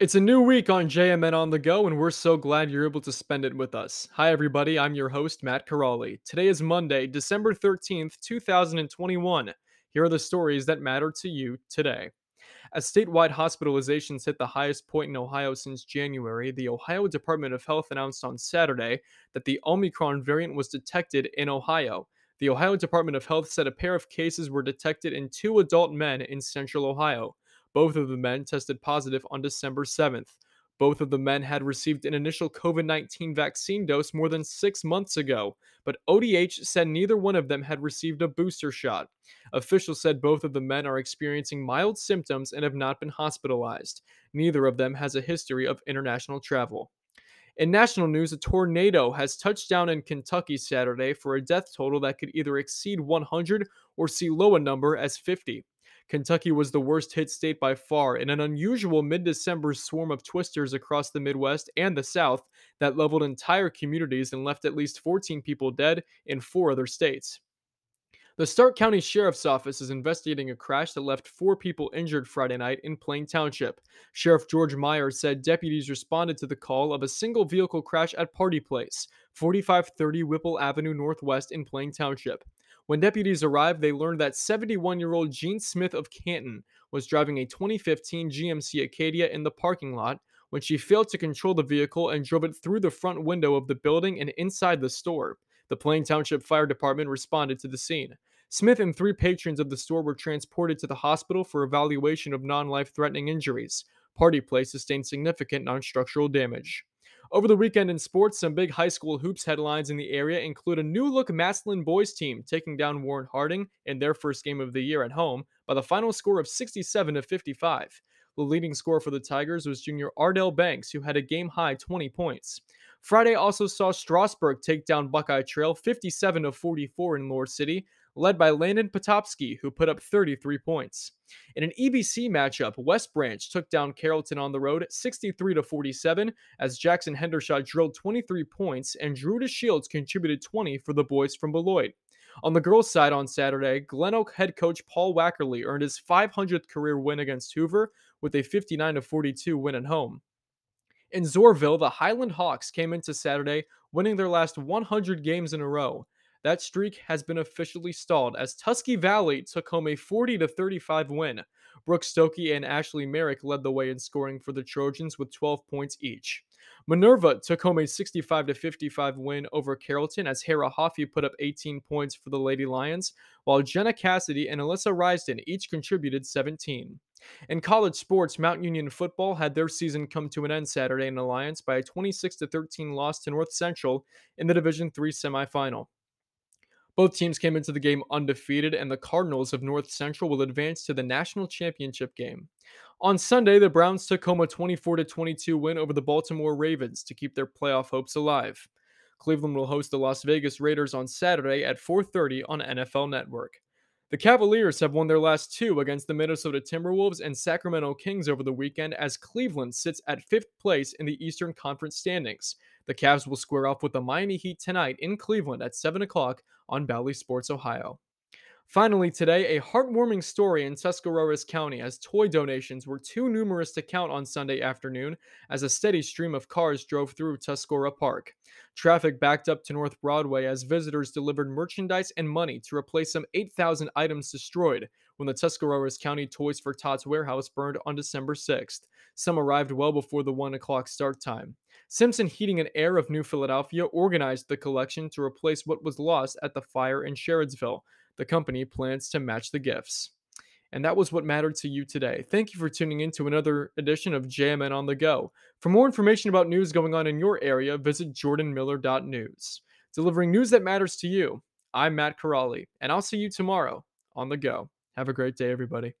It's a new week on JMN on the go, and we're so glad you're able to spend it with us. Hi, everybody. I'm your host, Matt Corrali. Today is Monday, December 13th, 2021. Here are the stories that matter to you today. As statewide hospitalizations hit the highest point in Ohio since January, the Ohio Department of Health announced on Saturday that the Omicron variant was detected in Ohio. The Ohio Department of Health said a pair of cases were detected in two adult men in central Ohio. Both of the men tested positive on December 7th. Both of the men had received an initial COVID 19 vaccine dose more than six months ago, but ODH said neither one of them had received a booster shot. Officials said both of the men are experiencing mild symptoms and have not been hospitalized. Neither of them has a history of international travel. In national news, a tornado has touched down in Kentucky Saturday for a death total that could either exceed 100 or see low a number as 50. Kentucky was the worst hit state by far in an unusual mid December swarm of twisters across the Midwest and the South that leveled entire communities and left at least 14 people dead in four other states. The Stark County Sheriff's Office is investigating a crash that left four people injured Friday night in Plain Township. Sheriff George Maier said deputies responded to the call of a single vehicle crash at Party Place, 4530 Whipple Avenue Northwest in Plain Township. When deputies arrived, they learned that 71 year old Gene Smith of Canton was driving a 2015 GMC Acadia in the parking lot when she failed to control the vehicle and drove it through the front window of the building and inside the store. The Plain Township Fire Department responded to the scene. Smith and three patrons of the store were transported to the hospital for evaluation of non life threatening injuries. Party Place sustained significant non structural damage. Over the weekend in sports, some big high school hoops headlines in the area include a new look Massillon boys team taking down Warren Harding in their first game of the year at home by the final score of 67 to 55. The leading scorer for the Tigers was junior Ardell Banks, who had a game high 20 points. Friday also saw Strasburg take down Buckeye Trail 57 to 44 in Lore City, led by Landon Potopsky, who put up 33 points. In an EBC matchup, West Branch took down Carrollton on the road 63 to 47 as Jackson Hendershot drilled 23 points and Drew DeShields contributed 20 for the boys from Beloit. On the girls' side on Saturday, Glen Oak head coach Paul Wackerly earned his 500th career win against Hoover with a 59 42 win at home. In Zoarville, the Highland Hawks came into Saturday winning their last 100 games in a row. That streak has been officially stalled as Tusky Valley took home a 40 35 win. Brooke Stokey and Ashley Merrick led the way in scoring for the Trojans with 12 points each. Minerva took home a 65 55 win over Carrollton as Hera Hoffey put up 18 points for the Lady Lions, while Jenna Cassidy and Alyssa Risden each contributed 17. In college sports, Mount Union football had their season come to an end Saturday in Alliance by a 26 13 loss to North Central in the Division III semifinal. Both teams came into the game undefeated, and the Cardinals of North Central will advance to the national championship game. On Sunday, the Browns took home a 24 22 win over the Baltimore Ravens to keep their playoff hopes alive. Cleveland will host the Las Vegas Raiders on Saturday at 4:30 on NFL Network. The Cavaliers have won their last two against the Minnesota Timberwolves and Sacramento Kings over the weekend as Cleveland sits at fifth place in the Eastern Conference standings. The Cavs will square off with the Miami Heat tonight in Cleveland at 7 o'clock on Bally Sports Ohio. Finally, today, a heartwarming story in Tuscarawas County as toy donations were too numerous to count on Sunday afternoon as a steady stream of cars drove through Tuscora Park. Traffic backed up to North Broadway as visitors delivered merchandise and money to replace some 8,000 items destroyed when the Tuscarawas County Toys for Tots warehouse burned on December 6th. Some arrived well before the 1 o'clock start time. Simpson Heating and Air of New Philadelphia organized the collection to replace what was lost at the fire in Sherrodsville the company plans to match the gifts. And that was what mattered to you today. Thank you for tuning in to another edition of JMN on the Go. For more information about news going on in your area, visit jordanmiller.news. Delivering news that matters to you, I'm Matt Corrali, and I'll see you tomorrow on the Go. Have a great day, everybody.